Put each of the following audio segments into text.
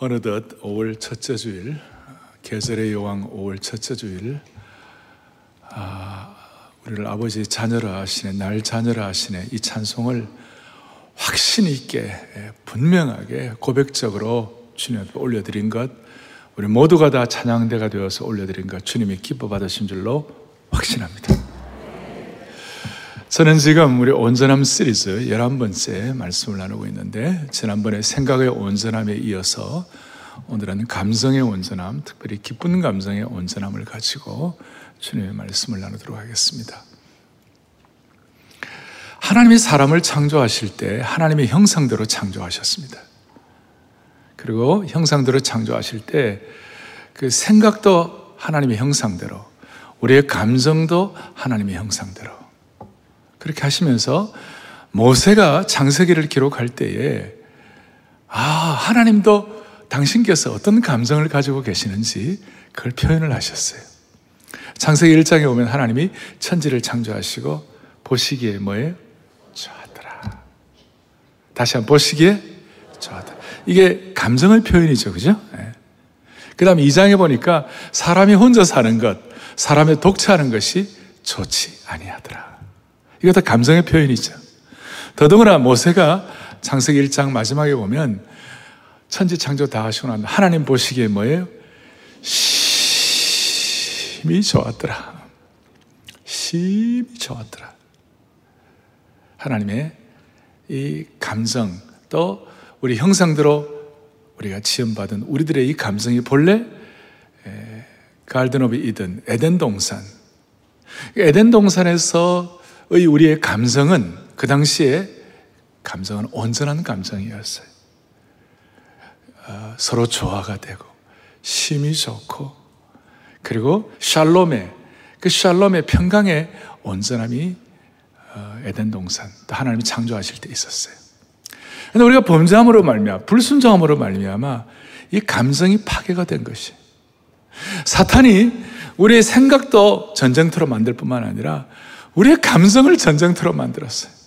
어느덧 5월 첫째 주일, 계절의 여왕 5월 첫째 주일, 아, 우리를 아버지 자녀라 하시네, 날 자녀라 하시네, 이 찬송을 확신 있게, 분명하게, 고백적으로 주님 앞에 올려드린 것, 우리 모두가 다 찬양대가 되어서 올려드린 것, 주님이 기뻐 받으신 줄로 확신합니다. 저는 지금 우리 온전함 시리즈 11번째 말씀을 나누고 있는데 지난번에 생각의 온전함에 이어서 오늘은 감성의 온전함, 특별히 기쁜 감성의 온전함을 가지고 주님의 말씀을 나누도록 하겠습니다. 하나님이 사람을 창조하실 때 하나님의 형상대로 창조하셨습니다. 그리고 형상대로 창조하실 때 그 생각도 하나님의 형상대로, 우리의 감정도 하나님의 형상대로 그렇게 하시면서 모세가 장세기를 기록할 때에 아, 하나님도 당신께서 어떤 감정을 가지고 계시는지 그걸 표현을 하셨어요. 장세기 1장에 오면 하나님이 천지를 창조하시고 보시기에 뭐예요? 좋았더라. 다시 한번 보시기에 좋았더라. 이게 감정의 표현이죠. 그죠? 네. 그 다음에 2장에 보니까 사람이 혼자 사는 것, 사람의 독차하는 것이 좋지 아니하더라. 이거 다 감성의 표현이죠. 더더구나 모세가 창세기 1장 마지막에 보면 천지 창조 다 하시고 난 하나님 보시기에 뭐예요? 심히 좋았더라. 심히 좋았더라. 하나님의 이 감성 또 우리 형상대로 우리가 지음받은 우리들의 이 감성이 본래 Garden of Eden 에덴 동산 에덴 동산에서 의 우리의 감성은 그 당시에 감성은 온전한 감성이었어요. 어, 서로 조화가 되고 심이 좋고 그리고 샬롬의 그 샬롬의 평강의 온전함이 어, 에덴 동산 또 하나님이 창조하실 때 있었어요. 근데 우리가 범죄함으로 말미암아 불순종함으로 말미암아 이 감성이 파괴가 된 것이 사탄이 우리의 생각도 전쟁터로 만들 뿐만 아니라 우리의 감성을 전쟁터로 만들었어요.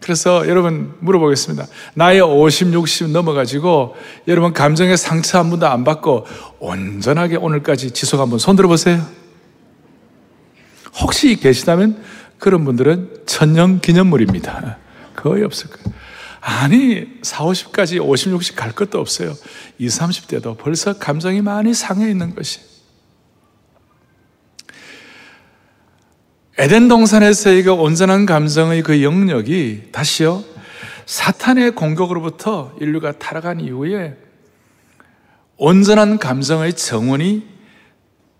그래서 여러분 물어보겠습니다. 나이 50, 60 넘어가지고 여러분 감정의 상처 한 번도 안 받고 온전하게 오늘까지 지속 한번 손 들어보세요. 혹시 계시다면 그런 분들은 천년 기념물입니다. 거의 없을 거예요. 아니, 4, 50까지 50, 60 갈 것도 없어요. 20, 30대도 벌써 감정이 많이 상해 있는 것이. 에덴 동산에서의 그 온전한 감성의 그 영역이 다시요, 사탄의 공격으로부터 인류가 타락한 이후에 온전한 감성의 정원이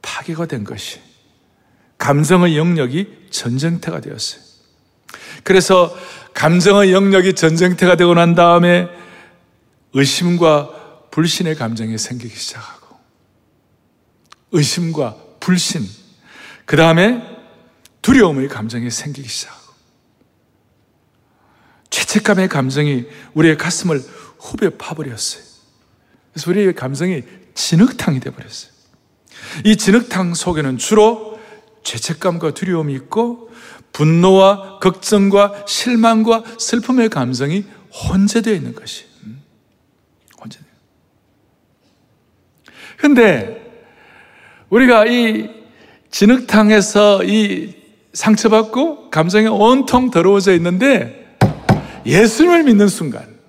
파괴가 된 것이 감성의 영역이 전쟁터가 되었어요. 그래서 감정의 영역이 전쟁터가 되고 난 다음에 의심과 불신의 감정이 생기기 시작하고 의심과 불신 그 다음에 두려움의 감정이 생기기 시작하고 죄책감의 감정이 우리의 가슴을 후벼 파버렸어요. 그래서 우리의 감성이 진흙탕이 되어버렸어요. 이 진흙탕 속에는 주로 죄책감과 두려움이 있고 분노와 걱정과 실망과 슬픔의 감정이 혼재되어 있는 것이 음, 혼재돼요. 근데 우리가 이 진흙탕에서 이 상처받고 감정이 온통 더러워져 있는데 예수님을 믿는 순간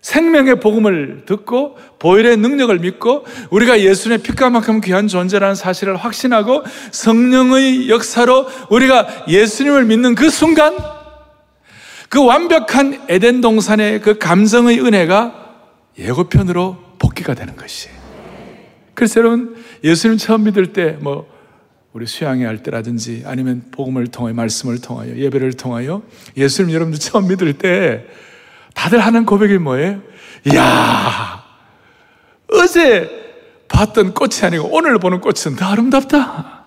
생명의 복음을 듣고 보혈의 능력을 믿고 우리가 예수님의 피가만큼 귀한 존재라는 사실을 확신하고 성령의 역사로 우리가 예수님을 믿는 그 순간 그 완벽한 에덴 동산의 그 감성의 은혜가 예고편으로 복귀가 되는 것이에요. 그래서 여러분 예수님 처음 믿을 때뭐 우리 수양회 할 때라든지 아니면 복음을 통하여 말씀을 통하여 예배를 통하여 예수님 여러분들 처음 믿을 때 다들 하는 고백이 뭐예요? 이야 어제 봤던 꽃이 아니고 오늘 보는 꽃은 더 아름답다.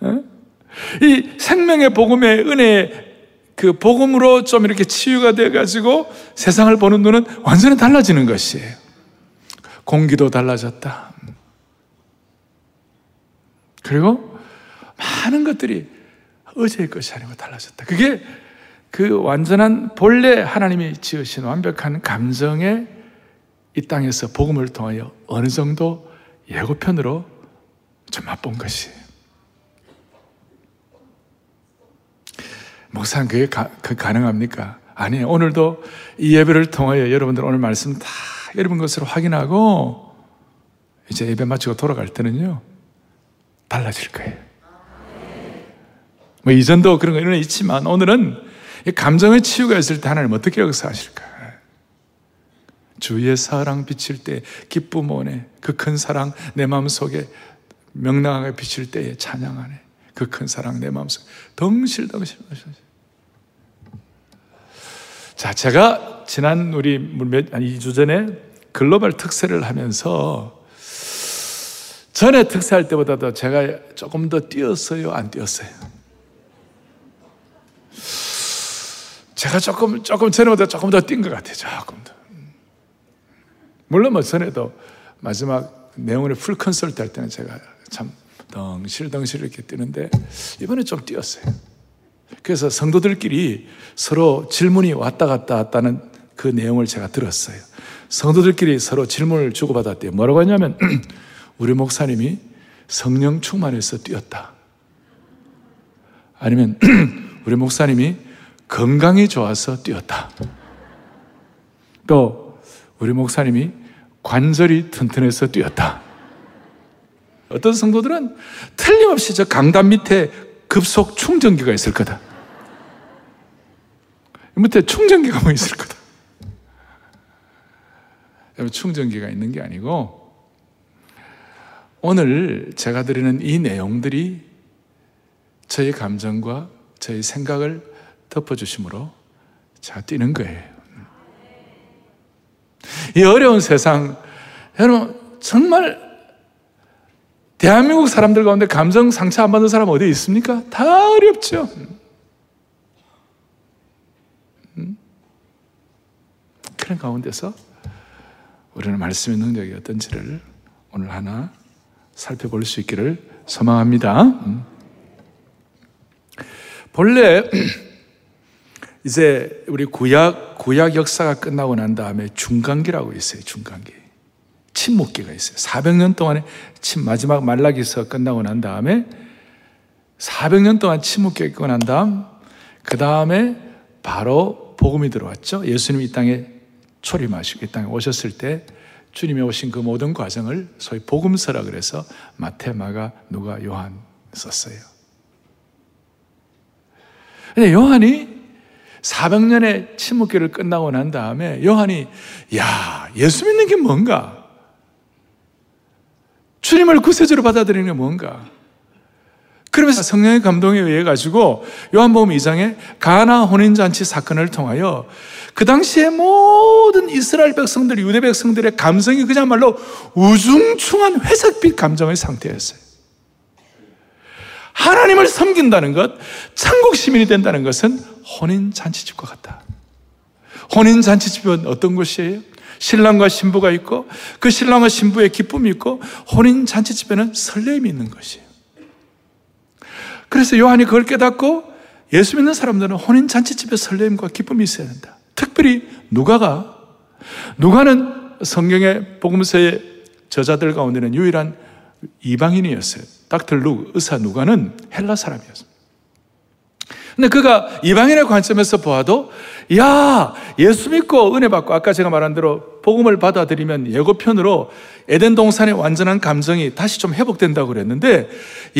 어? 이 생명의 복음의 은혜 그 복음으로 좀 이렇게 치유가 돼 가지고 세상을 보는 눈은 완전히 달라지는 것이에요. 공기도 달라졌다. 그리고 많은 것들이 어제의 것이 아니고 달라졌다. 그게 그 완전한 본래 하나님이 지으신 완벽한 감정의 이 땅에서 복음을 통하여 어느 정도 예고편으로 좀 맛본 것이. 목사님, 그게 가, 그 가능합니까? 아니에요. 오늘도 이 예배를 통하여 여러분들 오늘 말씀 다 여러분 것으로 확인하고 이제 예배 마치고 돌아갈 때는요, 달라질 거예요. 뭐 이전도 그런 거 있지만 오늘은 감정의 치유가 있을 때 하나님 어떻게 역사하실까? 주의 사랑 비칠 때 기쁨 오네. 그 큰 사랑 내 마음속에 명랑하게 비칠 때에 찬양하네. 그 큰 사랑 내 마음속에 덩실덩실. 자, 제가 지난 우리 몇, 2주 전에 글로벌 특세를 하면서 전에 특세할 때보다도 제가 조금 더 뛰었어요? 안 뛰었어요? 제가 조금, 조금 전에보다 조금 더 뛴 것 같아요. 조금 더. 물론 뭐 전에도 마지막 내용을 풀 컨설트 할 때는 제가 참 덩실덩실 이렇게 뛰는데 이번에 좀 뛰었어요. 그래서 성도들끼리 서로 질문이 왔다 갔다 했다는 그 내용을 제가 들었어요. 성도들끼리 서로 질문을 주고받았대요. 뭐라고 하냐면 우리 목사님이 성령 충만해서 뛰었다. 아니면 우리 목사님이 건강이 좋아서 뛰었다. 또 우리 목사님이 관절이 튼튼해서 뛰었다. 어떤 성도들은 틀림없이 저 강단 밑에 급속 충전기가 있을 거다. 밑에 충전기가 뭐 있을 거다. 충전기가 있는 게 아니고 오늘 제가 드리는 이 내용들이 저의 감정과 저의 생각을 덮어주심으로 자 뛰는 거예요. 이 어려운 세상, 여러분 정말 대한민국 사람들 가운데 감정 상처 안 받는 사람 어디 있습니까? 다 어렵죠. 음? 그런 가운데서 우리는 말씀의 능력이 어떤지를 오늘 하나 살펴볼 수 있기를 소망합니다. 음. 본래 이제 우리 구약, 구약 역사가 끝나고 난 다음에 중간기라고 있어요, 중간기. 침묵기가 있어요. 400년 동안의 침, 마지막 말라기서 끝나고 난 다음에 400년 동안 침묵기가 끝난 고난 다음, 그 다음에 바로 복음이 들어왔죠. 예수님이 이 땅에 초림하시고 이 땅에 오셨을 때 주님이 오신 그 모든 과정을 소위 복음서라 그래서 마태, 마가, 누가, 요한 썼어요. 근데 요한이 400년의 침묵기를 끝나고 난 다음에 요한이 야 예수 믿는 게 뭔가 주님을 구세주로 받아들이는 게 뭔가 그러면서 성령의 감동에 의해 가지고 요한복음 2장에 가나 혼인잔치 사건을 통하여 그 당시에 모든 이스라엘 백성들, 유대 백성들의 감성이 그야말로 우중충한 회색빛 감정의 상태였어요. 하나님을 섬긴다는 것, 천국 시민이 된다는 것은 혼인 잔치집과 같다. 혼인 잔치집은 어떤 곳이에요? 신랑과 신부가 있고 그 신랑과 신부의 기쁨이 있고 혼인 잔치집에는 설렘이 있는 것이에요. 그래서 요한이 그걸 깨닫고 예수 믿는 사람들은 혼인 잔치집에 설렘과 기쁨이 있어야 된다. 특별히 누가가 누가는 성경의 복음서의 저자들 가운데는 유일한 이방인이었어요. 닥터 룩 의사 누가는 헬라 사람이었습니다. 근데 그가 이방인의 관점에서 보아도 야 예수 믿고 은혜 받고 아까 제가 말한 대로 복음을 받아들이면 예고편으로 에덴 동산의 완전한 감정이 다시 좀 회복된다고 그랬는데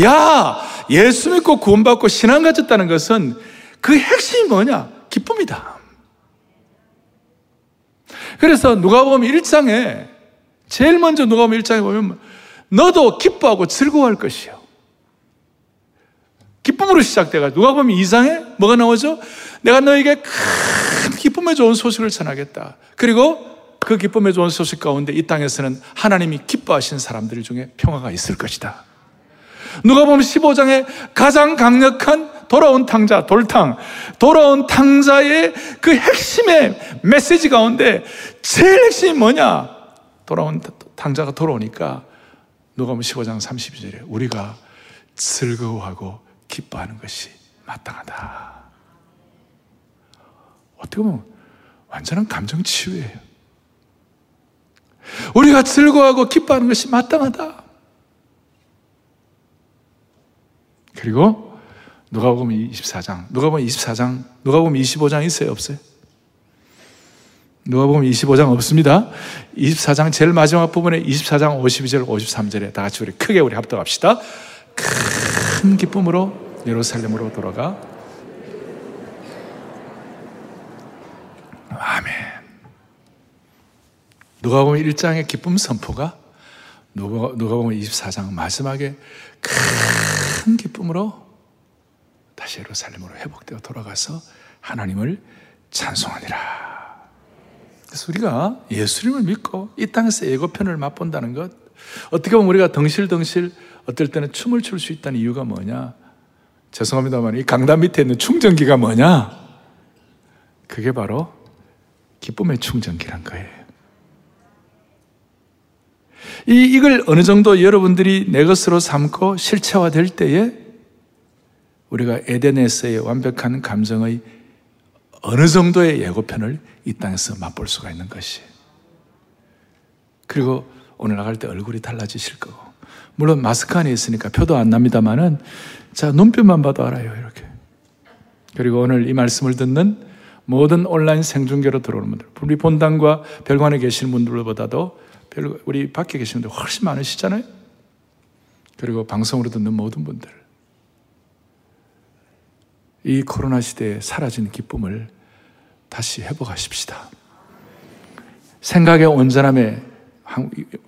야 예수 믿고 구원받고 신앙 가졌다는 것은 그 핵심이 뭐냐 기쁨이다. 그래서 누가 보면 1장에 제일 먼저 누가 보면 1장에 보면 너도 기뻐하고 즐거워할 것이요. 기쁨으로 시작돼가 누가 보면 이상해? 뭐가 나오죠? 내가 너에게 큰 기쁨의 좋은 소식을 전하겠다. 그리고 그 기쁨의 좋은 소식 가운데 이 땅에서는 하나님이 기뻐하신 사람들 중에 평화가 있을 것이다. 누가 보면 15장에 가장 강력한 돌아온 탕자, 돌탕. 돌아온 탕자의 그 핵심의 메시지 가운데 제일 핵심이 뭐냐? 돌아온 탕자가 돌아오니까 누가 보면 15장 32절에 우리가 즐거워하고 기뻐하는 것이 마땅하다. 어떻게 보면 완전한 감정 치유예요. 우리가 즐거워하고 기뻐하는 것이 마땅하다. 그리고 누가 보면 24장, 누가 보면 24장, 누가 보면 25장 있어요, 없어요? 누가 보면 25장 없습니다. 24장 제일 마지막 부분에 24장 52절, 53절에 다 같이 우리 크게 우리 합독합시다. 큰 기쁨으로 예루살렘으로 돌아가. 아멘. 누가 보면 1장의 기쁨 선포가 누가, 누가 보면 24장 마지막에 큰 기쁨으로 다시 예루살렘으로 회복되어 돌아가서 하나님을 찬송하니라. 그래서 우리가 예수님을 믿고 이 땅에서 예고편을 맛본다는 것, 어떻게 보면 우리가 덩실덩실 어떨 때는 춤을 출 수 있다는 이유가 뭐냐? 죄송합니다만 이 강단 밑에 있는 충전기가 뭐냐? 그게 바로 기쁨의 충전기란 거예요. 이, 이걸 어느 정도 여러분들이 내 것으로 삼고 실체화될 때에 우리가 에덴에서의 완벽한 감정의 어느 정도의 예고편을 이 땅에서 맛볼 수가 있는 것이. 그리고 오늘 나갈 때 얼굴이 달라지실 거고. 물론 마스크 안에 있으니까 표도 안 납니다만은 자, 눈빛만 봐도 알아요, 이렇게. 그리고 오늘 이 말씀을 듣는 모든 온라인 생중계로 들어오는 분들, 우리 본당과 별관에 계시는 분들보다도 우리 밖에 계시는 분들 훨씬 많으시잖아요? 그리고 방송으로 듣는 모든 분들. 이 코로나 시대에 사라진 기쁨을 다시 회복하십시다. 생각의 온전함에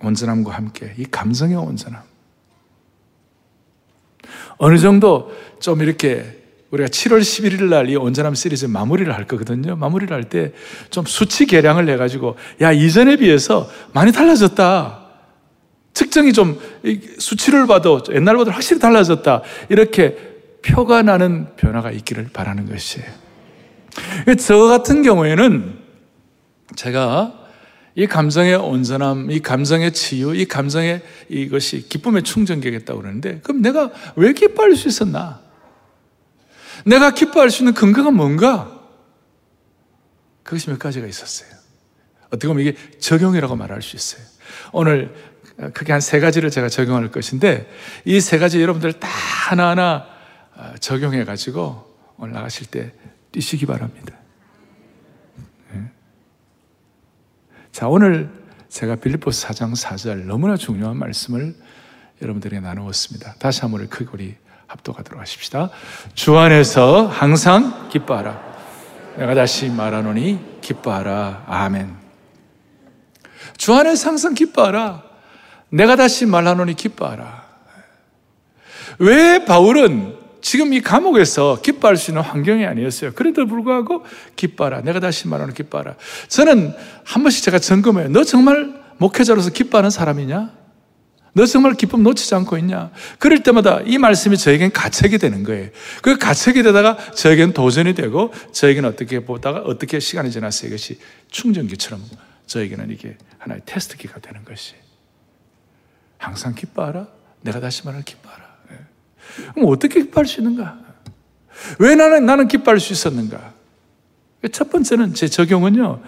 온전함과 함께 이 감성의 온전함. 어느 정도 좀 이렇게 우리가 7월 11일 날 이 온전함 시리즈 마무리를 할 거거든요. 마무리를 할 때 좀 수치 계량을 해가지고, 야, 이전에 비해서 많이 달라졌다. 측정이 좀 수치를 봐도 옛날보다 확실히 달라졌다. 이렇게 표가 나는 변화가 있기를 바라는 것이에요. 저 같은 경우에는 제가 이 감정의 온전함, 이 감정의 치유, 이 감정의 이것이 기쁨의 충전기겠다고 그러는데, 그럼 내가 왜 기뻐할 수 있었나? 내가 기뻐할 수 있는 근거가 뭔가? 그것이 몇 가지가 있었어요. 어떻게 보면 이게 적용이라고 말할 수 있어요. 오늘 크게 한 세 가지를 제가 적용할 것인데, 이 세 가지 여러분들 다 하나하나 어, 적용해 가지고 오늘 나가실 때 뛰시기 바랍니다. 네. 자, 오늘 제가 빌립보스 4장 4절 너무나 중요한 말씀을 여러분들에게 나누었습니다. 다시 한번 크게 우리 합독하도록 하십시다. 주 안에서 항상 기뻐하라. 내가 다시 말하노니 기뻐하라. 아멘. 주 안에서 항상 기뻐하라. 내가 다시 말하노니 기뻐하라. 왜 바울은 지금 이 감옥에서 기뻐할 수 있는 환경이 아니었어요. 그래도 불구하고 기뻐하라. 내가 다시 말하는 기뻐하라. 저는 한 번씩 제가 점검해요. 너 정말 목회자로서 기뻐하는 사람이냐? 너 정말 기쁨 놓치지 않고 있냐? 그럴 때마다 이 말씀이 저에겐 가책이 되는 거예요. 그 가책이 되다가 저에겐 도전이 되고 저에겐 어떻게 보다가 어떻게 시간이 지나서 이것이 충전기처럼 저에게는 이게 하나의 테스트기가 되는 것이. 항상 기뻐하라. 내가 다시 말할 기뻐하라. 그럼 어떻게 기뻐할 수 있는가? 왜 나는, 나는 기뻐할 수 있었는가? 첫 번째는 제 적용은요,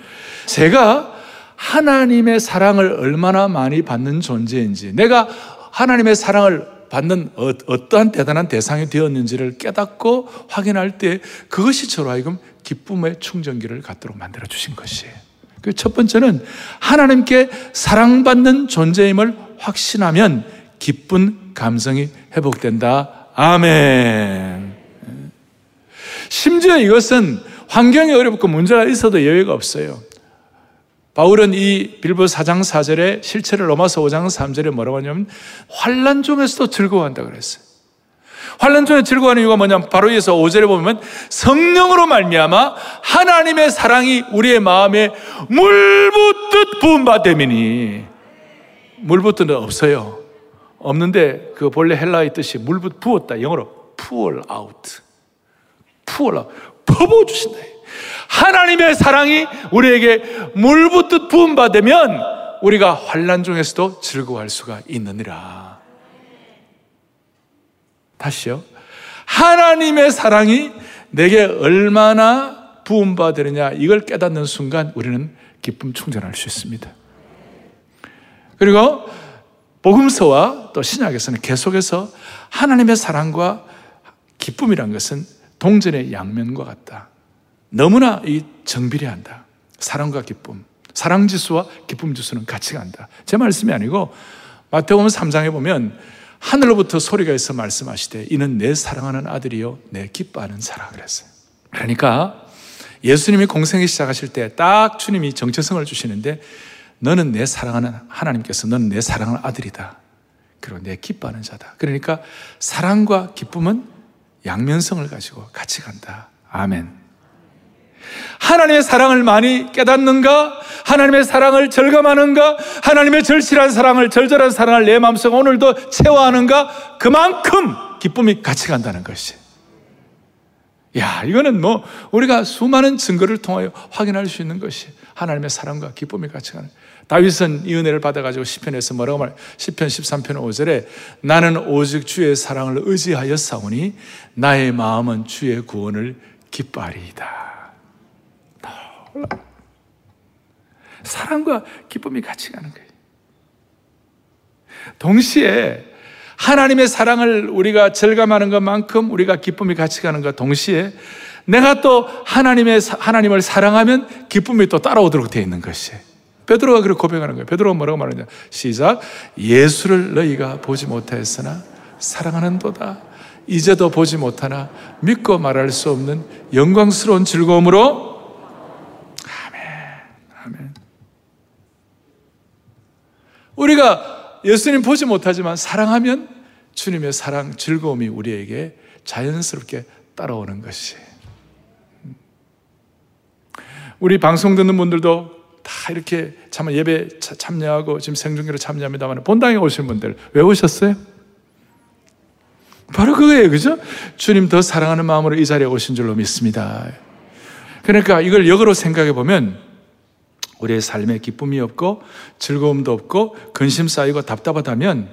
제가 하나님의 사랑을 얼마나 많이 받는 존재인지, 내가 하나님의 사랑을 받는 어, 어떠한 대단한 대상이 되었는지를 깨닫고 확인할 때 그것이 저로 하여금 기쁨의 충전기를 갖도록 만들어 주신 것이에요. 그 첫 번째는 하나님께 사랑받는 존재임을 확신하면 기쁜 감성이 회복된다. 아멘. 심지어 이것은 환경이 어렵고 문제가 있어도 여유가 없어요. 바울은 이 빌보 4장 4절에 실체를 로마서 5장 3절에 뭐라고 하냐면 환란 중에서도 즐거워한다 그랬어요. 환란 중에 즐거워하는 이유가 뭐냐면 바로 여기서 5절에 보면 성령으로 말미암아 하나님의 사랑이 우리의 마음에 물붓듯 되미니 물붓듯은 없어요. 없는데 그 본래 헬라의 뜻이 물 부었다. 영어로 pour out. pour out. 퍼부어 주신다. 하나님의 사랑이 우리에게 물 붓듯 부은 바 되면 우리가 환란 중에서도 즐거워할 수가 있느니라. 다시요. 하나님의 사랑이 내게 얼마나 부은 바 되느냐 이걸 깨닫는 순간 우리는 기쁨 충전할 수 있습니다. 그리고 복음서와 또 신약에서는 계속해서 하나님의 사랑과 기쁨이란 것은 동전의 양면과 같다. 너무나 이 정비례한다. 사랑과 기쁨. 사랑 지수와 기쁨 지수는 같이 간다. 제 말씀이 아니고 마태복음 3장에 보면 하늘로부터 소리가 있어 말씀하시되 이는 내 사랑하는 아들이요 내 기뻐하는 자라 그랬어요. 그러니까 예수님이 공생에 시작하실 때 딱 주님이 정체성을 주시는데 너는 내 사랑하는 하나님께서 너는 내 사랑하는 아들이다. 그리고 내 기뻐하는 자다. 그러니까 사랑과 기쁨은 양면성을 가지고 같이 간다. 아멘. 하나님의 사랑을 많이 깨닫는가? 하나님의 사랑을 절감하는가? 하나님의 절실한 사랑을, 절절한 사랑을 내 마음속에 오늘도 채워하는가? 그만큼 기쁨이 같이 간다는 것이. 야, 이거는 뭐, 우리가 수많은 증거를 통하여 확인할 수 있는 것이 하나님의 사랑과 기쁨이 같이 가는. 다윗은 이 은혜를 받아가지고 시편에서 뭐라고 말, 시편 13편 5절에 나는 오직 주의 사랑을 의지하여 싸우니 나의 마음은 주의 구원을 기뻐하리이다. 사랑과 기쁨이 같이 가는 거예요. 동시에 하나님의 사랑을 우리가 절감하는 것만큼 우리가 기쁨이 같이 가는 것 동시에 내가 또 하나님의 하나님을 사랑하면 기쁨이 또 따라오도록 되어 있는 것이 베드로가 그렇게 고백하는 거예요. 베드로가 뭐라고 말하냐? 시작. 예수를 너희가 보지 못하였으나 사랑하는도다. 이제도 보지 못하나 믿고 말할 수 없는 영광스러운 즐거움으로 우리가 예수님 보지 못하지만 사랑하면 주님의 사랑, 즐거움이 우리에게 자연스럽게 따라오는 것이. 우리 방송 듣는 분들도 다 이렇게 참 예배 참여하고 지금 생중계로 참여합니다만 본당에 오신 분들 왜 오셨어요? 바로 그거예요. 그죠? 주님 더 사랑하는 마음으로 이 자리에 오신 줄로 믿습니다. 그러니까 이걸 역으로 생각해 보면 우리의 삶에 기쁨이 없고 즐거움도 없고 근심 쌓이고 답답하다면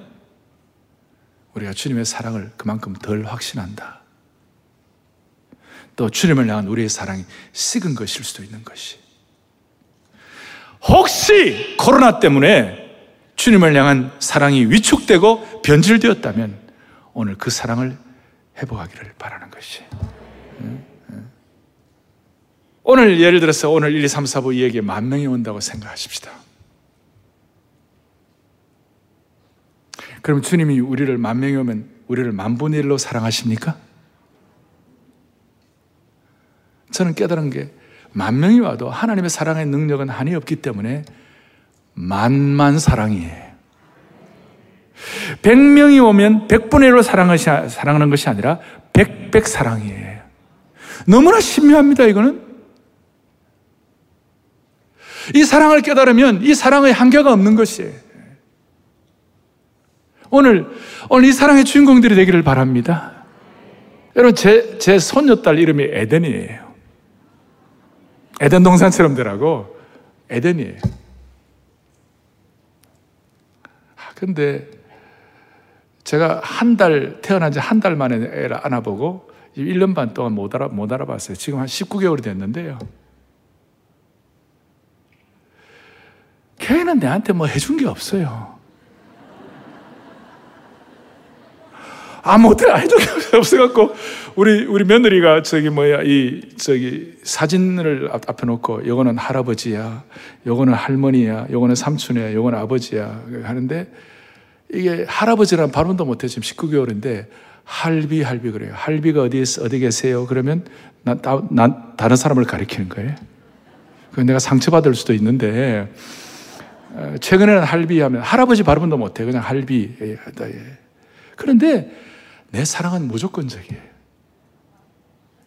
우리가 주님의 사랑을 그만큼 덜 확신한다. 또 주님을 향한 우리의 사랑이 식은 것일 수도 있는 것이. 혹시 코로나 때문에 주님을 향한 사랑이 위축되고 변질되었다면 오늘 그 사랑을 회복하기를 바라는 것이. 오늘 예를 들어서 오늘 1, 2, 3, 4부 이에게 만 명이 온다고 생각하십시다. 그럼 주님이 우리를 만 명이 오면 우리를 만분의 일로 사랑하십니까? 저는 깨달은 게 만 명이 와도 하나님의 사랑의 능력은 한이 없기 때문에 만만 사랑이에요. 백 명이 오면 백분의 일로 사랑하는 것이 아니라 백백 사랑이에요. 너무나 신묘합니다, 이거는. 이 사랑을 깨달으면 이 사랑의 한계가 없는 것이에요. 오늘, 오늘 이 사랑의 주인공들이 되기를 바랍니다. 여러분, 제, 제 손녀딸 이름이 에덴이에요. 에덴 동산처럼 되라고 에덴이에요. 아, 근데 제가 한 달, 태어난 지 한 달 만에 애를 안아보고 1년 반 동안 못, 알아, 못 알아봤어요. 지금 한 19개월이 됐는데요. 교회는 내한테 뭐 해준 게 없어요. 아무것도 해준 게 없어갖고, 우리, 우리 며느리가 저기 뭐야, 이, 저기 사진을 앞에 놓고, 요거는 할아버지야, 요거는 할머니야, 요거는 삼촌이야, 요거는 아버지야. 하는데, 이게 할아버지란 발음도 못해 지금 19개월인데, 할비, 할비 그래요. 할비가 어디, 어디 계세요? 그러면 난, 난 다른 사람을 가리키는 거예요. 그 내가 상처받을 수도 있는데, 어, 최근에는 할비 하면 할아버지 발음도 못해. 그냥 할비. 예, 예. 그런데 내 사랑은 무조건적이에요.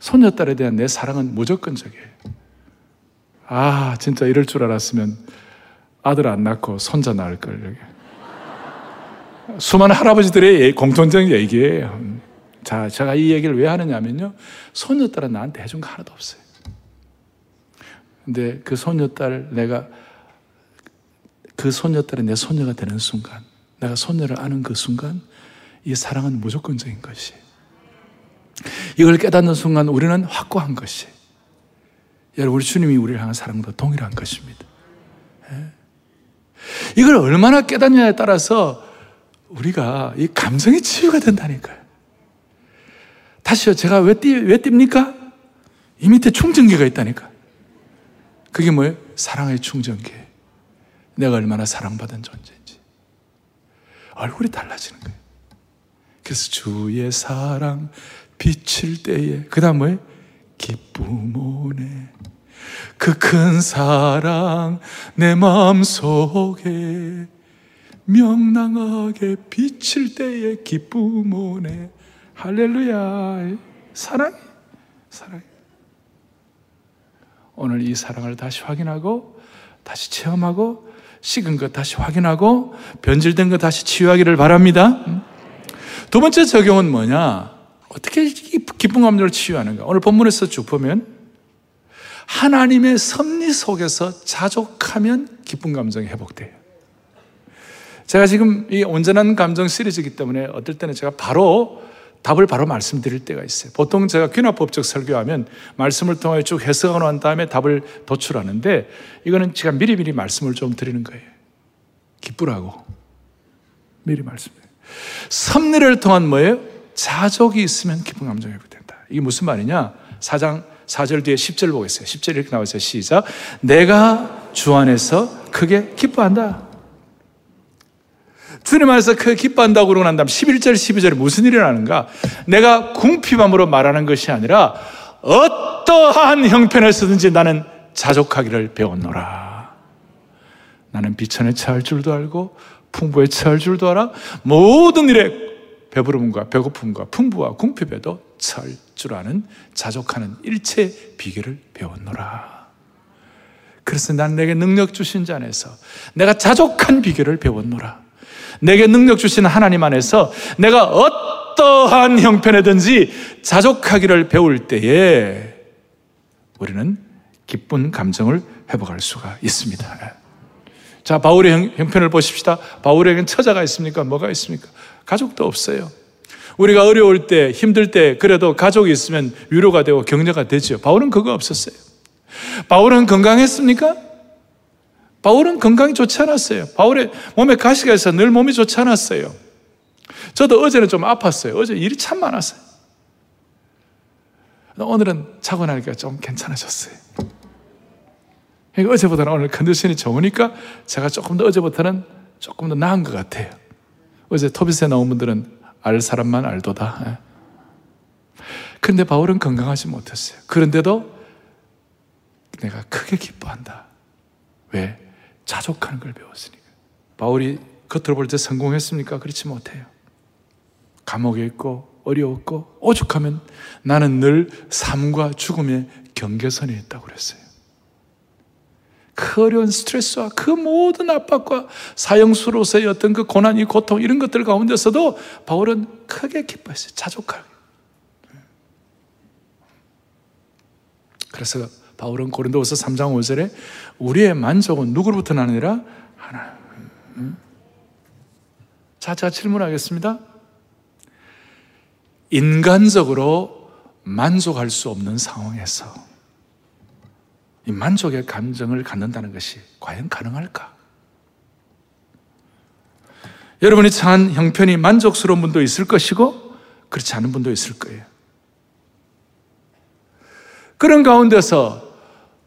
손녀딸에 대한 내 사랑은 무조건적이에요. 아, 진짜 이럴 줄 알았으면 아들 안 낳고 손자 낳을 걸. 수많은 할아버지들의 공통적인 얘기예요. 자, 제가 이 얘기를 왜 하느냐면요. 손녀딸은 나한테 해준 거 하나도 없어요. 근데 그 손녀딸 내가 그 손녀딸이 내 손녀가 되는 순간, 내가 손녀를 아는 그 순간, 이 사랑은 무조건적인 것이. 이걸 깨닫는 순간 우리는 확고한 것이. 여러분, 우리 주님이 우리를 향한 사랑도 동일한 것입니다. 예? 이걸 얼마나 깨닫냐에 따라서 우리가 이 감성의 치유가 된다니까요. 다시요, 제가 왜, 띠, 왜 띱니까? 이 밑에 충전기가 있다니까. 그게 뭐예요? 사랑의 충전기. 내가 얼마나 사랑받은 존재인지. 얼굴이 달라지는 거예요. 그래서 주의 사랑 비칠 때에, 그 다음 뭐예요? 기쁨 오네. 그 큰 사랑 내 마음 속에 명랑하게 비칠 때에 기쁨 오네. 할렐루야. 사랑, 사랑. 오늘 이 사랑을 다시 확인하고, 다시 체험하고, 식은 것 다시 확인하고, 변질된 것 다시 치유하기를 바랍니다. 두 번째 적용은 뭐냐? 어떻게 기쁜 감정을 치유하는가? 오늘 본문에서 쭉 보면, 하나님의 섭리 속에서 자족하면 기쁜 감정이 회복돼요. 제가 지금 이 온전한 감정 시리즈이기 때문에 어떨 때는 제가 바로 답을 바로 말씀드릴 때가 있어요. 보통 제가 귀납법적 설교하면 말씀을 통해 쭉 해석하고 난 다음에 답을 도출하는데 이거는 제가 미리미리 말씀을 좀 드리는 거예요. 기쁘라고. 미리 말씀드려요. 섭리를 통한 뭐예요? 자족이 있으면 기쁜 감정이 회복된다. 이게 무슨 말이냐? 4장 4절 뒤에 10절 보겠어요. 10절 이렇게 나와 있어요. 시작. 내가 주 안에서 크게 기뻐한다. 주님 안에서 크게 기뻐한다고 그러고 난 다음 11절, 12절에 무슨 일이 나는가? 내가 궁핍함으로 말하는 것이 아니라 어떠한 형편에서든지 나는 자족하기를 배웠노라. 나는 비천에 처할 줄도 알고 풍부에 처할 줄도 알아. 모든 일에 배부름과 배고픔과 풍부와 궁핍에도 아는 자족하는 일체 비결을 배웠노라. 그래서 난 내게 능력 주신 자 안에서 내가 자족한 비결을 배웠노라. 내게 능력 주신 하나님 안에서 내가 어떠한 형편에든지 자족하기를 배울 때에 우리는 기쁜 감정을 회복할 수가 있습니다. 자, 바울의 형 편을 보십시다. 바울에겐 처자가 있습니까? 뭐가 있습니까? 가족도 없어요. 우리가 어려울 때, 힘들 때, 그래도 가족이 있으면 위로가 되고 격려가 되죠. 바울은 그거 없었어요. 바울은 건강했습니까? 바울은 건강이 좋지 않았어요. 바울의 몸에 가시가 있어 늘 몸이 좋지 않았어요. 저도 어제는 좀 아팠어요. 어제 일이 참 많았어요. 오늘은 자고 나니까 좀 괜찮아졌어요. 그러니까 어제보다는 오늘 컨디션이 좋으니까 제가 조금 더 어제부터는 조금 더 나은 것 같아요. 어제 토비스에 나온 분들은 알 사람만 알도다. 예. 그런데 바울은 건강하지 못했어요. 그런데도 내가 크게 기뻐한다. 왜? 자족하는 걸 배웠으니까. 바울이 겉으로 볼 때 성공했습니까? 그렇지 못해요. 감옥에 있고 어려웠고 오죽하면 나는 늘 삶과 죽음의 경계선에 있다고 그랬어요. 그 어려운 스트레스와 그 모든 압박과 사형수로서의 어떤 그 고난이 고통 이런 것들 가운데서도 바울은 크게 기뻐했어요. 자족하게. 그래서 바울은 고린도후서 3장 5절에 우리의 만족은 누구로부터 나느니라 하나님. 자, 제가 질문하겠습니다. 인간적으로 만족할 수 없는 상황에서 이 만족의 감정을 갖는다는 것이 과연 가능할까? 여러분이 처한 형편이 만족스러운 분도 있을 것이고 그렇지 않은 분도 있을 거예요. 그런 가운데서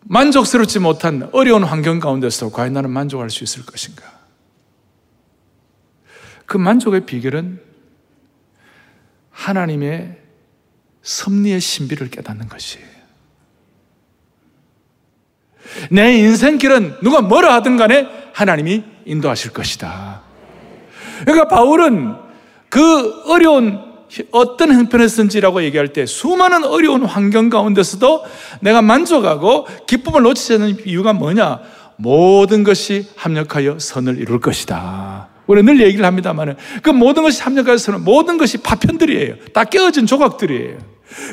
만족스럽지 못한 어려운 환경 가운데서 과연 나는 만족할 수 있을 것인가? 그 만족의 비결은 하나님의 섭리의 신비를 깨닫는 것이에요. 내 인생길은 누가 뭐라 하든 간에 하나님이 인도하실 것이다. 그러니까 바울은 그 어려운 어떤 형편에서든지라고 얘기할 때 수많은 어려운 환경 가운데서도 내가 만족하고 기쁨을 놓치지 않는 이유가 뭐냐? 모든 것이 합력하여 선을 이룰 것이다. 우리 늘 얘기를 합니다만 그 모든 것이 합력하여 선은 모든 것이 파편들이에요. 다 깨어진 조각들이에요.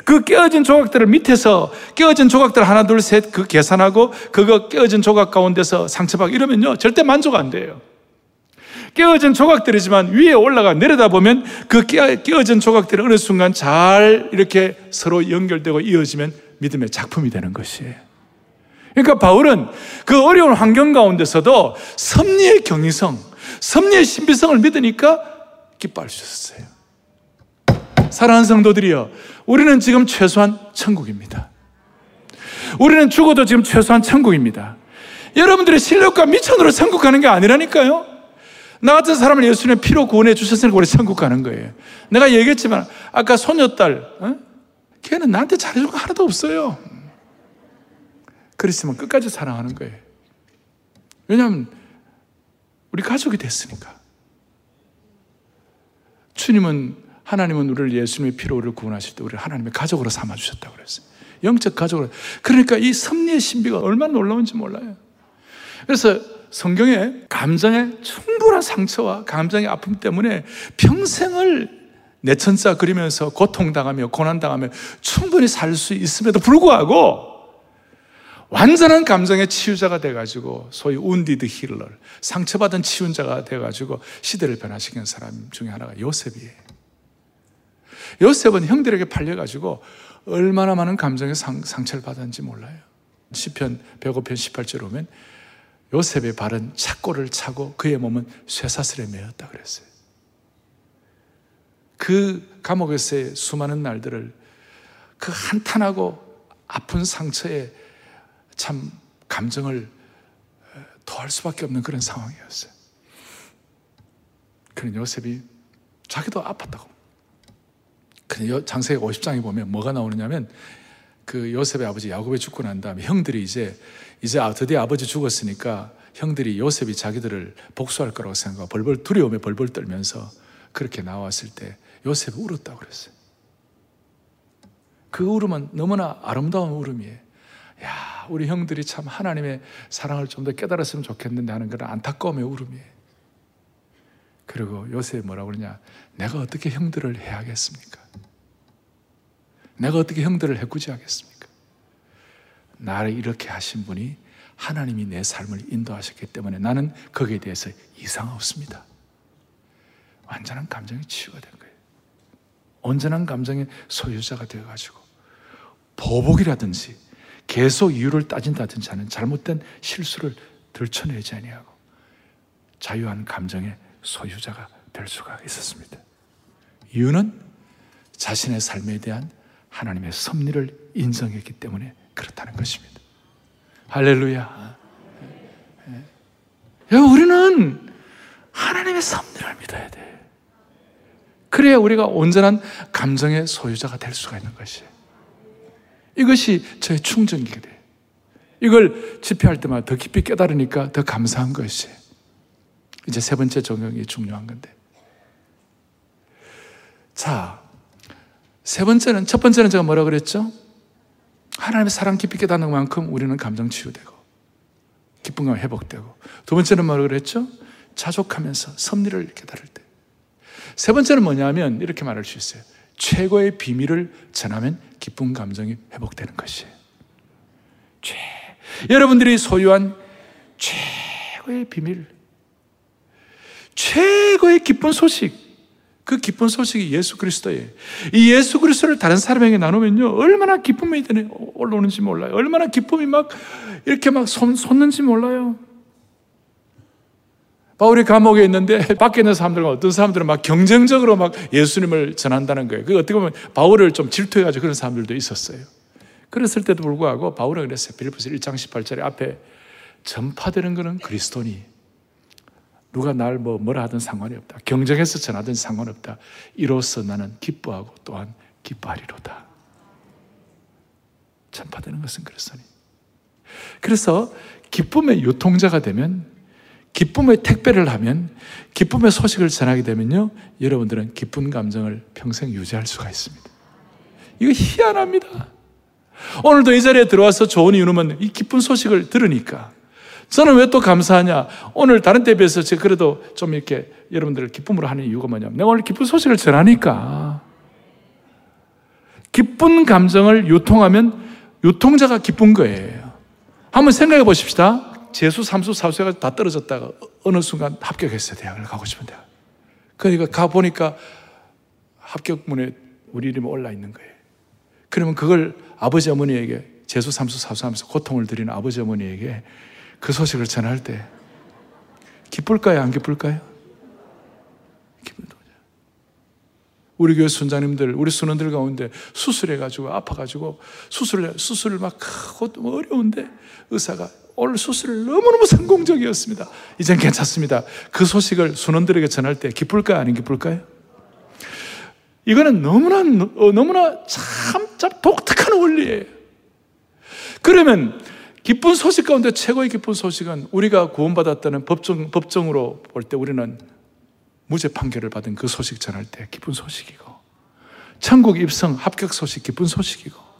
그 깨어진 조각들을 밑에서 깨어진 조각들 하나 둘 셋 그 계산하고 그거 깨어진 조각 가운데서 상처받고 이러면요 절대 만족 안 돼요. 깨어진 조각들이지만 위에 올라가 내려다 보면 그 깨어진 조각들이 어느 순간 잘 이렇게 서로 연결되고 이어지면 믿음의 작품이 되는 것이에요. 그러니까 바울은 그 어려운 환경 가운데서도 섭리의 경이성, 섭리의 신비성을 믿으니까 기뻐할 수 있었어요. 사랑하는 성도들이여, 우리는 지금 최소한 천국입니다. 우리는 죽어도 지금 최소한 천국입니다. 여러분들의 실력과 미천으로 천국 가는 게 아니라니까요. 나 같은 사람을 예수님의 피로 구원해 주셨으니까 우리 천국 가는 거예요. 내가 얘기했지만, 아까 소녀딸, 어? 걔는 나한테 잘해준 거 하나도 없어요. 그랬으면 끝까지 사랑하는 거예요. 왜냐하면, 우리 가족이 됐으니까. 주님은, 하나님은 우리를 예수님의 피로 우리를 구원하실 때 우리를 하나님의 가족으로 삼아 주셨다고 그랬어요. 영적 가족으로. 그러니까 이 섭리의 신비가 얼마나 놀라운지 몰라요. 그래서 성경에 감정의 충분한 상처와 감정의 아픔 때문에 평생을 내천자 그리면서 고통당하며 고난당하며 충분히 살 수 있음에도 불구하고 완전한 감정의 치유자가 돼가지고 소위 운디드 힐러 상처받은 치유자가 돼가지고 시대를 변화시킨 사람 중에 하나가 요셉이에요. 요셉은 형들에게 팔려가지고 얼마나 많은 감정의 상, 상처를 받았는지 몰라요. 시편 105편 18절 오면 요셉의 발은 착고를 차고 그의 몸은 쇠사슬에 매었다 그랬어요. 그 감옥에서의 수많은 날들을 그 한탄하고 아픈 상처에 참 감정을 더할 수밖에 없는 그런 상황이었어요. 그런 요셉이 자기도 아팠다고. 장세기 50장에 보면 뭐가 나오느냐면 그 요셉의 아버지 야곱이 죽고 난 다음에 형들이 이제 이제 아, 드디어 아버지 죽었으니까 형들이 요셉이 자기들을 복수할 거라고 생각하고 벌벌 두려움에 벌벌 떨면서 그렇게 나왔을 때 요셉이 울었다고 그랬어요. 그 울음은 너무나 아름다운 울음이에요. 야, 우리 형들이 참 하나님의 사랑을 좀 더 깨달았으면 좋겠는데 하는 그런 안타까움의 울음이에요. 그리고 요셉이 뭐라고 그러냐? 내가 어떻게 형들을 해야겠습니까? 내가 어떻게 형들을 해꾸지 하겠습니까? 나를 이렇게 하신 분이 하나님이 내 삶을 인도하셨기 때문에 나는 거기에 대해서 이상 없습니다. 완전한 감정이 치유가 된 거예요. 온전한 감정의 소유자가 되어가지고 보복이라든지 계속 이유를 따진다든지 하는 잘못된 실수를 들춰내지 아니하고 자유한 감정의 소유자가 될 수가 있었습니다. 이유는 자신의 삶에 대한 하나님의 섭리를 인정했기 때문에 그렇다는 것입니다. 할렐루야. 야, 우리는 하나님의 섭리를 믿어야 돼. 그래야 우리가 온전한 감정의 소유자가 될 수가 있는 것이에요. 이것이 저의 충전기가 돼. 이걸 집회할 때마다 더 깊이 깨달으니까 더 감사한 것이에요. 이제 세 번째 적용이 중요한 건데. 자, 세 번째는, 첫 번째는 제가 뭐라 그랬죠? 하나님의 사랑 깊이 깨닫는 만큼 우리는 감정 치유되고, 기쁨감 회복되고. 두 번째는 뭐라 그랬죠? 자족하면서 섭리를 깨달을 때. 세 번째는 뭐냐면, 이렇게 말할 수 있어요. 최고의 비밀을 전하면 기쁜 감정이 회복되는 것이에요. 최, 여러분들이 소유한 최고의 비밀, 최고의 기쁜 소식, 그 기쁜 소식이 예수 그리스도예요. 이 예수 그리스도를 다른 사람에게 나누면요, 얼마나 기쁨이 올라오는지 몰라요. 얼마나 기쁨이 막 이렇게 막 솟, 솟는지 몰라요. 바울이 감옥에 있는데 밖에 있는 사람들과 어떤 사람들은 막 경쟁적으로 막 예수님을 전한다는 거예요. 그 어떻게 보면 바울을 좀 질투해가지고 그런 사람들도 있었어요. 그랬을 때도 불구하고 바울은 그랬어요. 빌리포스 1장 18절에 앞에 전파되는 것은 그리스도니 누가 날 뭐 뭐라 하든 상관이 없다. 경쟁해서 전하든 상관없다. 이로써 나는 기뻐하고 또한 기뻐하리로다. 전파되는 것은 그렇으니. 그래서 기쁨의 유통자가 되면 기쁨의 택배를 하면 기쁨의 소식을 전하게 되면요. 여러분들은 기쁜 감정을 평생 유지할 수가 있습니다. 이거 희한합니다. 오늘도 이 자리에 들어와서 좋은 이유는 이 기쁜 소식을 들으니까 저는 왜 또 감사하냐? 오늘 다른 때에 비해서 제가 그래도 좀 이렇게 여러분들을 기쁨으로 하는 이유가 뭐냐면 내가 오늘 기쁜 소식을 전하니까 기쁜 감정을 유통하면 유통자가 기쁜 거예요. 한번 생각해 보십시다. 재수, 삼수, 사수가 다 떨어졌다가 어느 순간 합격했어요. 대학을 가고 싶은 대학. 그러니까 가보니까 합격문에 우리 이름이 올라 있는 거예요. 그러면 그걸 아버지 어머니에게 제수 삼수 사수하면서 고통을 드리는 아버지 어머니에게 그 소식을 전할 때 기쁠까요? 안 기쁠까요? 기쁜 거죠. 우리 교회 순자님들, 우리 순원들 가운데 수술해가지고 아파가지고 수술을 수술을 막 하고 어려운데 의사가 오늘 수술 너무너무 성공적이었습니다. 이젠 괜찮습니다. 그 소식을 순원들에게 전할 때 기쁠까요? 아닌 기쁠까요? 이거는 너무나, 어, 너무나 참, 참 독특한 원리예요. 그러면 기쁜 소식 가운데 최고의 기쁜 소식은 우리가 구원받았다는 법정, 법정으로 볼 때 우리는 무죄 판결을 받은 그 소식 전할 때 기쁜 소식이고, 천국 입성 합격 소식 기쁜 소식이고,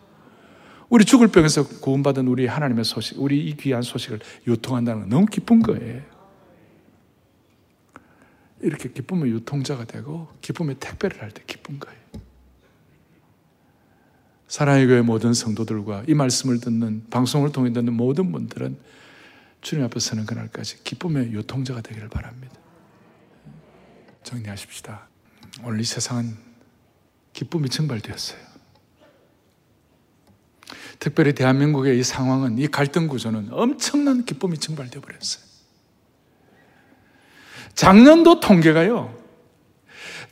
우리 죽을 병에서 구원받은 우리 하나님의 소식, 우리 이 귀한 소식을 유통한다는 건 너무 기쁜 거예요. 이렇게 기쁨의 유통자가 되고 기쁨의 택배를 할 때 기쁜 거예요. 사랑의 교회 모든 성도들과 이 말씀을 듣는 방송을 통해 듣는 모든 분들은 주님 앞에 서는 그날까지 기쁨의 유통자가 되기를 바랍니다. 정리하십시다. 오늘 이 세상은 기쁨이 증발되었어요. 특별히 대한민국의 이 상황은 이 갈등 구조는 엄청난 기쁨이 증발되어 버렸어요. 작년도 통계가요.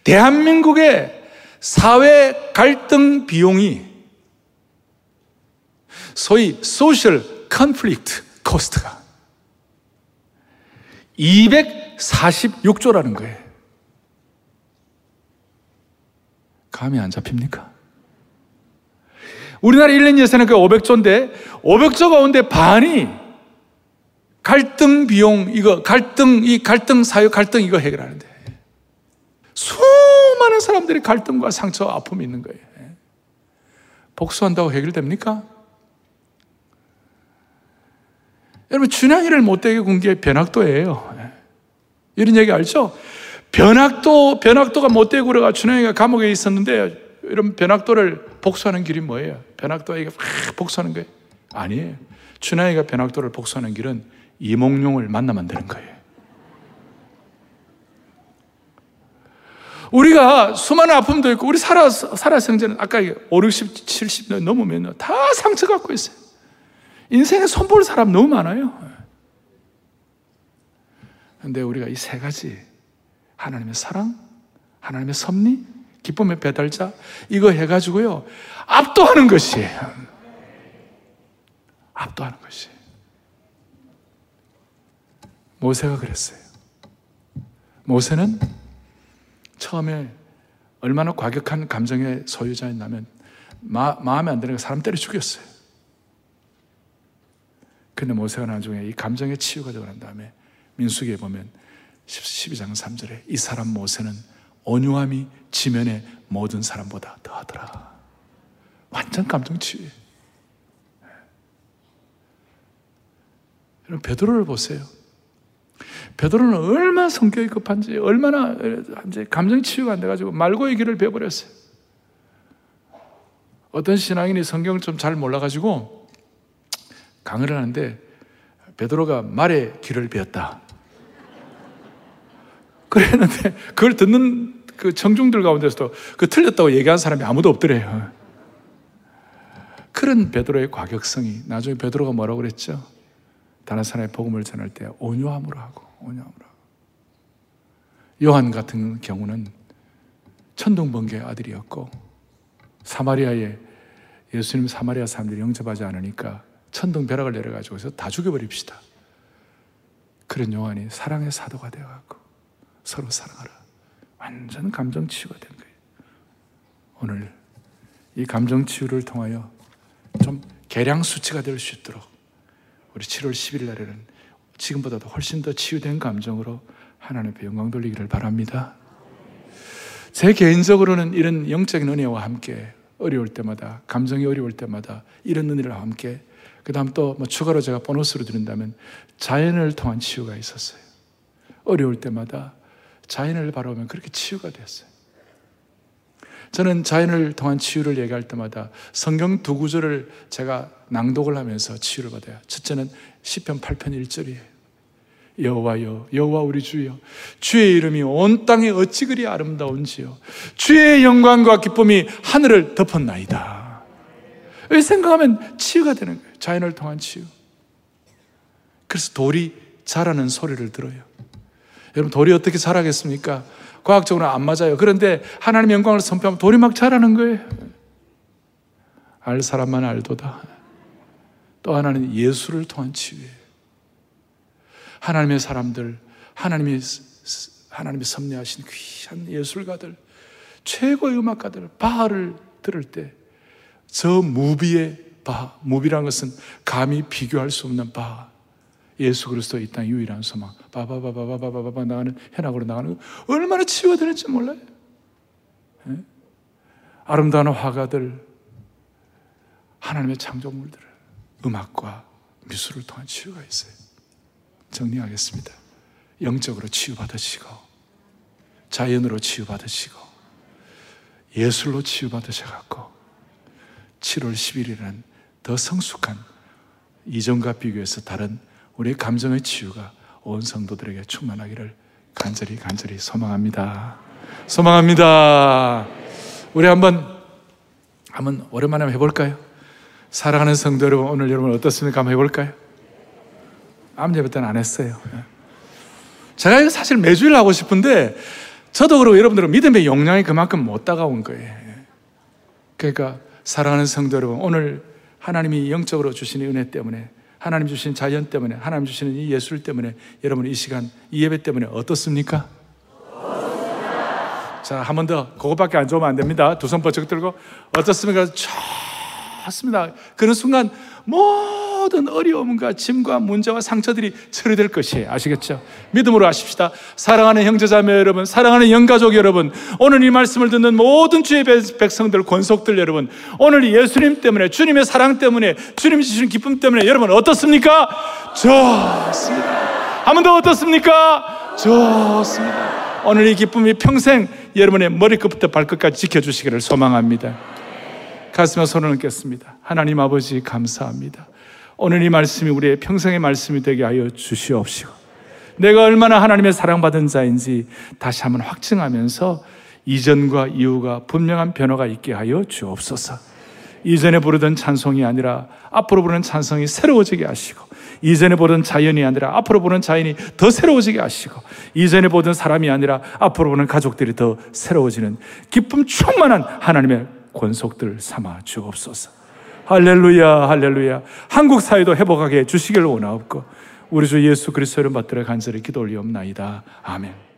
대한민국의 사회 갈등 비용이 소위 social conflict cost가 246조라는 거예요. 감이 안 잡힙니까? 우리나라 1년 예산은 그 500조인데 500조 가운데 반이 갈등 비용 이거 갈등 이 갈등 사유 갈등 이거 해결하는데 수많은 사람들이 갈등과 상처 아픔이 있는 거예요. 복수한다고 해결됩니까? 여러분 춘향이를 못되게 군 게 변학도예요. 이런 얘기 알죠? 변학도 변학도가 못되게 굴어가 춘향이가 감옥에 있었는데 이런 변학도를 복수하는 길이 뭐예요? 변학도에게 복수하는 거예요? 아니에요. 춘향이가 변학도를 복수하는 길은 이몽룡을 만나면 되는 거예요. 우리가 수많은 아픔도 있고, 우리 살아, 살아 생전은 아까 5, 60, 70년 넘으면 다 상처 갖고 있어요. 인생에 손볼 사람 너무 많아요. 근데 우리가 이 세 가지, 하나님의 사랑, 하나님의 섭리, 기쁨의 배달자, 이거 해가지고요, 압도하는 것이에요. 압도하는 것이에요. 모세가 그랬어요. 모세는 처음에 얼마나 과격한 감정의 소유자였냐면 마, 마음에 안 드는 사람 때려 죽였어요. 근데 모세가 나중에 이 감정의 치유가 되고 난 다음에 민수기에 보면 12장 3절에 이 사람 모세는 온유함이 지면의 모든 사람보다 더하더라. 완전 감정 치유예요. 여러분 베드로를 보세요. 베드로는 얼마나 성격이 급한지, 얼마나 이제 감정 치유가 안 돼가지고 말고의 길을 배워버렸어요. 어떤 신앙인이 성경을 좀 잘 몰라가지고 강의를 하는데 베드로가 말의 길을 배웠다. 그랬는데 그걸 듣는 그 청중들 가운데서도 그 틀렸다고 얘기한 사람이 아무도 없더래요. 그런 베드로의 과격성이 나중에 베드로가 뭐라고 그랬죠? 다른 사람의 복음을 전할 때 온유함으로 하고 온유함으로. 요한 같은 경우는 천둥번개 아들이었고 사마리아에 예수님 사마리아 사람들이 영접하지 않으니까 천둥 벼락을 내려가지고서 다 죽여버립시다. 그런 요한이 사랑의 사도가 되어갖고 서로 사랑하라. 완전 감정 치유가 된 거예요. 오늘 이 감정 치유를 통하여 좀 계량 수치가 될 수 있도록 우리 7월 10일 날에는 지금보다도 훨씬 더 치유된 감정으로 하나님 앞에 영광 돌리기를 바랍니다. 제 개인적으로는 이런 영적인 은혜와 함께 어려울 때마다, 감정이 어려울 때마다 이런 은혜와 함께, 그 다음 또 뭐 추가로 제가 보너스로 드린다면 자연을 통한 치유가 있었어요. 어려울 때마다 자연을 바라보면 그렇게 치유가 됐어요. 저는 자연을 통한 치유를 얘기할 때마다 성경 두 구절을 제가 낭독을 하면서 치유를 받아요. 첫째는 10편 8편 1절이에요. 여호와여 여호와 우리 주여 주의 이름이 온 땅에 어찌 그리 아름다운지요 주의 영광과 기쁨이 하늘을 덮었나이다 이 생각하면 치유가 되는 거예요. 자연을 통한 치유. 그래서 돌이 자라는 소리를 들어요. 여러분, 돌이 어떻게 자라겠습니까? 과학적으로 안 맞아요. 그런데 하나님의 영광을 선포하면 돌이 막 자라는 거예요. 알 사람만 알도다. 또 하나는 예수를 통한 치유예요. 하나님의 사람들, 하나님의, 하나님의 섭리하신 귀한 예술가들, 최고의 음악가들, 바를 들을 때, 저 무비의 바, 무비란 것은 감히 비교할 수 없는 바, 예수 그리스도 이 땅 유일한 소망, 바바바바바바바바 나가는, 현악으로 나가는 거, 얼마나 치유가 되는지 몰라요. 네? 아름다운 화가들, 하나님의 창조물들을 음악과 미술을 통한 치유가 있어요. 정리하겠습니다. 영적으로 치유받으시고, 자연으로 치유받으시고, 예술로 치유받으셔갖고, 7월 10일이라는 더 성숙한 이전과 비교해서 다른 우리의 감정의 치유가 온 성도들에게 충만하기를 간절히 간절히 소망합니다. 소망합니다. 우리 한번 한번 오랜만에 해볼까요? 사랑하는 성도 여러분, 오늘 여러분 어떻습니까? 한번 해볼까요? 암 예배 때는 안 했어요. 제가 이거 사실 매주일 하고 싶은데 저도 그러고 여러분들은 믿음의 용량이 그만큼 못 다가온 거예요. 그러니까 사랑하는 성도 여러분, 오늘 하나님이 영적으로 주신 은혜 때문에 하나님 주신 자연 때문에 하나님 주시는 이 예술 때문에 여러분 이 시간 이 예배 때문에 어떻습니까? 자, 한 번 더. 그거밖에 안 좋으면 안 됩니다. 두손 뻗쩍 들고. 어떻습니까? 좋습니다. 그런 순간 모든 어려움과 짐과 문제와 상처들이 처리될 것이에요. 아시겠죠? 믿음으로 하십시다. 사랑하는 형제자매 여러분, 사랑하는 영가족 여러분, 오늘 이 말씀을 듣는 모든 주의 백성들, 권속들 여러분, 오늘 예수님 때문에, 주님의 사랑 때문에, 주님 주시는 기쁨 때문에 여러분 어떻습니까? 좋습니다. 한 번 더 어떻습니까? 좋습니다. 오늘 이 기쁨이 평생 여러분의 머리끝부터 발끝까지 지켜주시기를 소망합니다. 가슴에 손을 얹겠습니다. 하나님 아버지 감사합니다. 오늘 이 말씀이 우리의 평생의 말씀이 되게 하여 주시옵시고 내가 얼마나 하나님의 사랑받은 자인지 다시 한번 확증하면서 이전과 이후가 분명한 변화가 있게 하여 주옵소서. 이전에 부르던 찬송이 아니라 앞으로 부르는 찬송이 새로워지게 하시고 이전에 보던 자연이 아니라 앞으로 보는 자연이 더 새로워지게 하시고 이전에 보던 사람이 아니라 앞으로 보는 가족들이 더 새로워지는 기쁨 충만한 하나님의 권속들 삼아 주옵소서. 할렐루야, 할렐루야. 한국 사회도 회복하게 주시기를 원하옵고 우리 주 예수 그리스도를 받들어 간절히 기도 올리옵나이다. 아멘.